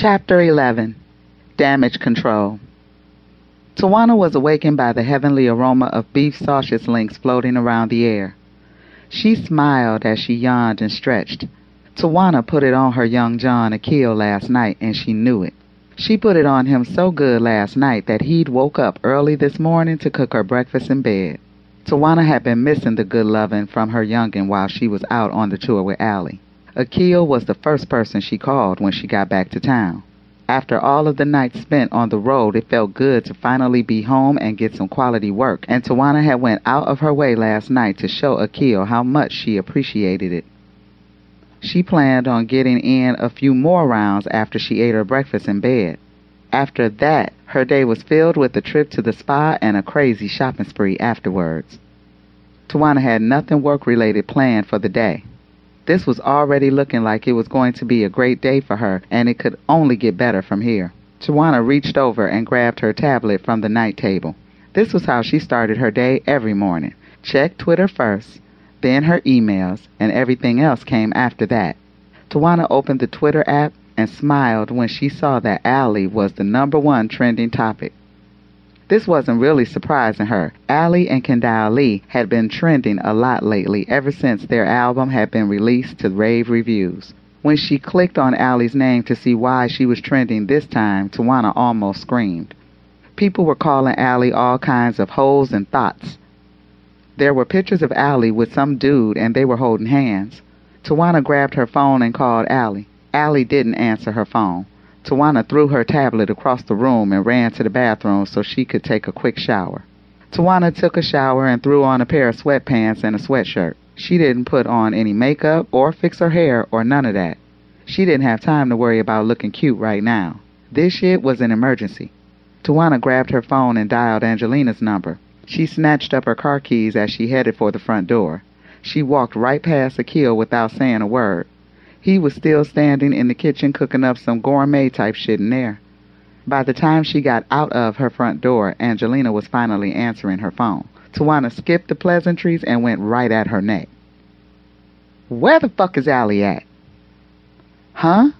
Chapter 11 Damage Control Tawanna was awakened by the heavenly aroma of beef sausage links floating around the air. She smiled as she yawned and stretched. Tawanna put it on her young John Akil last night, and she knew it. She put it on him so good last night that he'd woke up early this morning to cook her breakfast in bed. Tawanna had been missing the good loving from her youngin' while she was out on the tour with Alie. Akil was the first person she called when she got back to town. After all of the nights spent on the road, it felt good to finally be home and get some quality work, and Tawanna had went out of her way last night to show Akil how much she appreciated it. She planned on getting in a few more rounds after she ate her breakfast in bed. After that, her day was filled with a trip to the spa and a crazy shopping spree afterwards. Tawanna had nothing work related planned for the day. This was already looking like it was going to be a great day for her, and it could only get better from here. Tawanna reached over and grabbed her tablet from the night table. This was how she started her day every morning. Check Twitter first, then her emails, and everything else came after that. Tawanna opened the Twitter app and smiled when she saw that Alie was the number one trending topic. This wasn't really surprising her. Alie and Kendall Lee had been trending a lot lately ever since their album had been released to rave reviews. When she clicked on Alie's name to see why she was trending this time, Tawanna almost screamed. People were calling Alie all kinds of holes and thoughts. There were pictures of Alie with some dude and they were holding hands. Tawanna grabbed her phone and called Alie. Alie didn't answer her phone. Tawanna threw her tablet across the room and ran to the bathroom so she could take a quick shower. Tawanna took a shower and threw on a pair of sweatpants and a sweatshirt. She didn't put on any makeup or fix her hair or none of that. She didn't have time to worry about looking cute right now. This shit was an emergency. Tawanna grabbed her phone and dialed Angelina's number. She snatched up her car keys as she headed for the front door. She walked right past Akil without saying a word. He was still standing in the kitchen cooking up some gourmet type shit in there. By the time she got out of her front door, Angelina was finally answering her phone. Tawanna skipped the pleasantries and went right at her neck. Where the fuck is Alie at? Huh?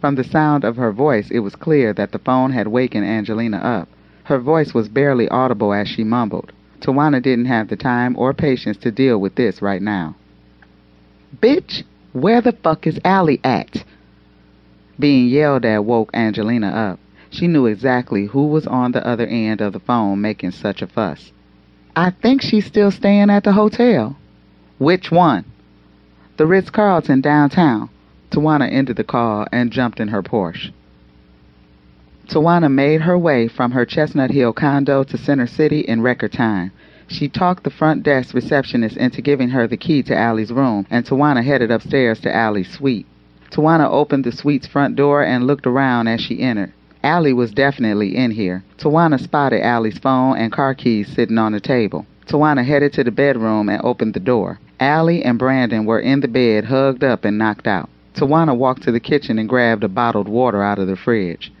From the sound of her voice, it was clear that the phone had wakened Angelina up. Her voice was barely audible as she mumbled. Tawana didn't have the time or patience to deal with this right now. Bitch, where the fuck is Alie at? Being yelled at woke Angelina up. She knew exactly who was on the other end of the phone making such a fuss. I think she's still staying at the hotel. Which one? The Ritz Carlton downtown. Tawanna ended the call and jumped in her Porsche. Tawanna made her way from her Chestnut Hill condo to Center City in record time. She talked the front desk receptionist into giving her the key to Alie's room, and Tawanna headed upstairs to Alie's suite. Tawanna opened the suite's front door and looked around as she entered. Alie was definitely in here. Tawanna spotted Alie's phone and car keys sitting on the table. Tawanna headed to the bedroom and opened the door. Alie and Brandon were in the bed, hugged up and knocked out. Tawanna walked to the kitchen and grabbed a bottled water out of the fridge.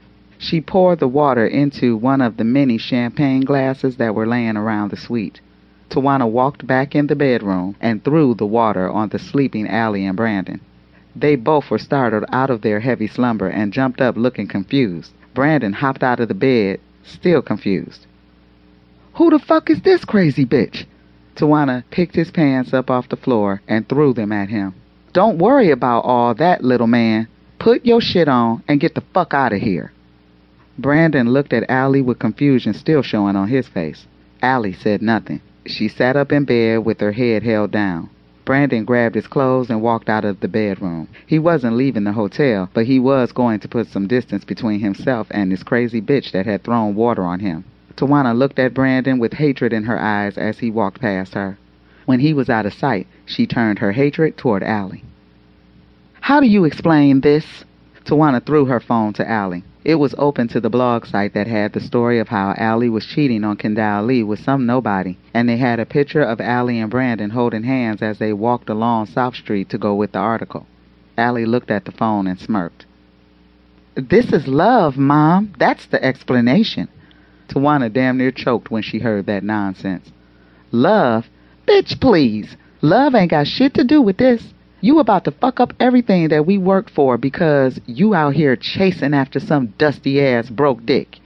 She poured the water into one of the many champagne glasses that were laying around the suite. Tawanna walked back in the bedroom and threw the water on the sleeping Alie and Brandon. They both were startled out of their heavy slumber and jumped up looking confused. Brandon hopped out of the bed, still confused. Who the fuck is this crazy bitch? Tawanna picked his pants up off the floor and threw them at him. Don't worry about all that, little man. Put your shit on and get the fuck out of here. Brandon looked at Alie with confusion still showing on his face. Alie said nothing. She sat up in bed with her head held down. Brandon grabbed his clothes and walked out of the bedroom. He wasn't leaving the hotel, but he was going to put some distance between himself and this crazy bitch that had thrown water on him. Tawanna looked at Brandon with hatred in her eyes as he walked past her. When he was out of sight, she turned her hatred toward Alie. How do you explain this? Tawanna threw her phone to Alie. It was open to the blog site that had the story of how Alie was cheating on Kendall Lee with some nobody, and they had a picture of Alie and Brandon holding hands as they walked along South Street to go with the article. Alie looked at the phone and smirked. This is love, Mom. That's the explanation. Tawanna damn near choked when she heard that nonsense. Love? Bitch, please. Love ain't got shit to do with this. You about to fuck up everything that we worked for because you out here chasing after some dusty ass broke dick.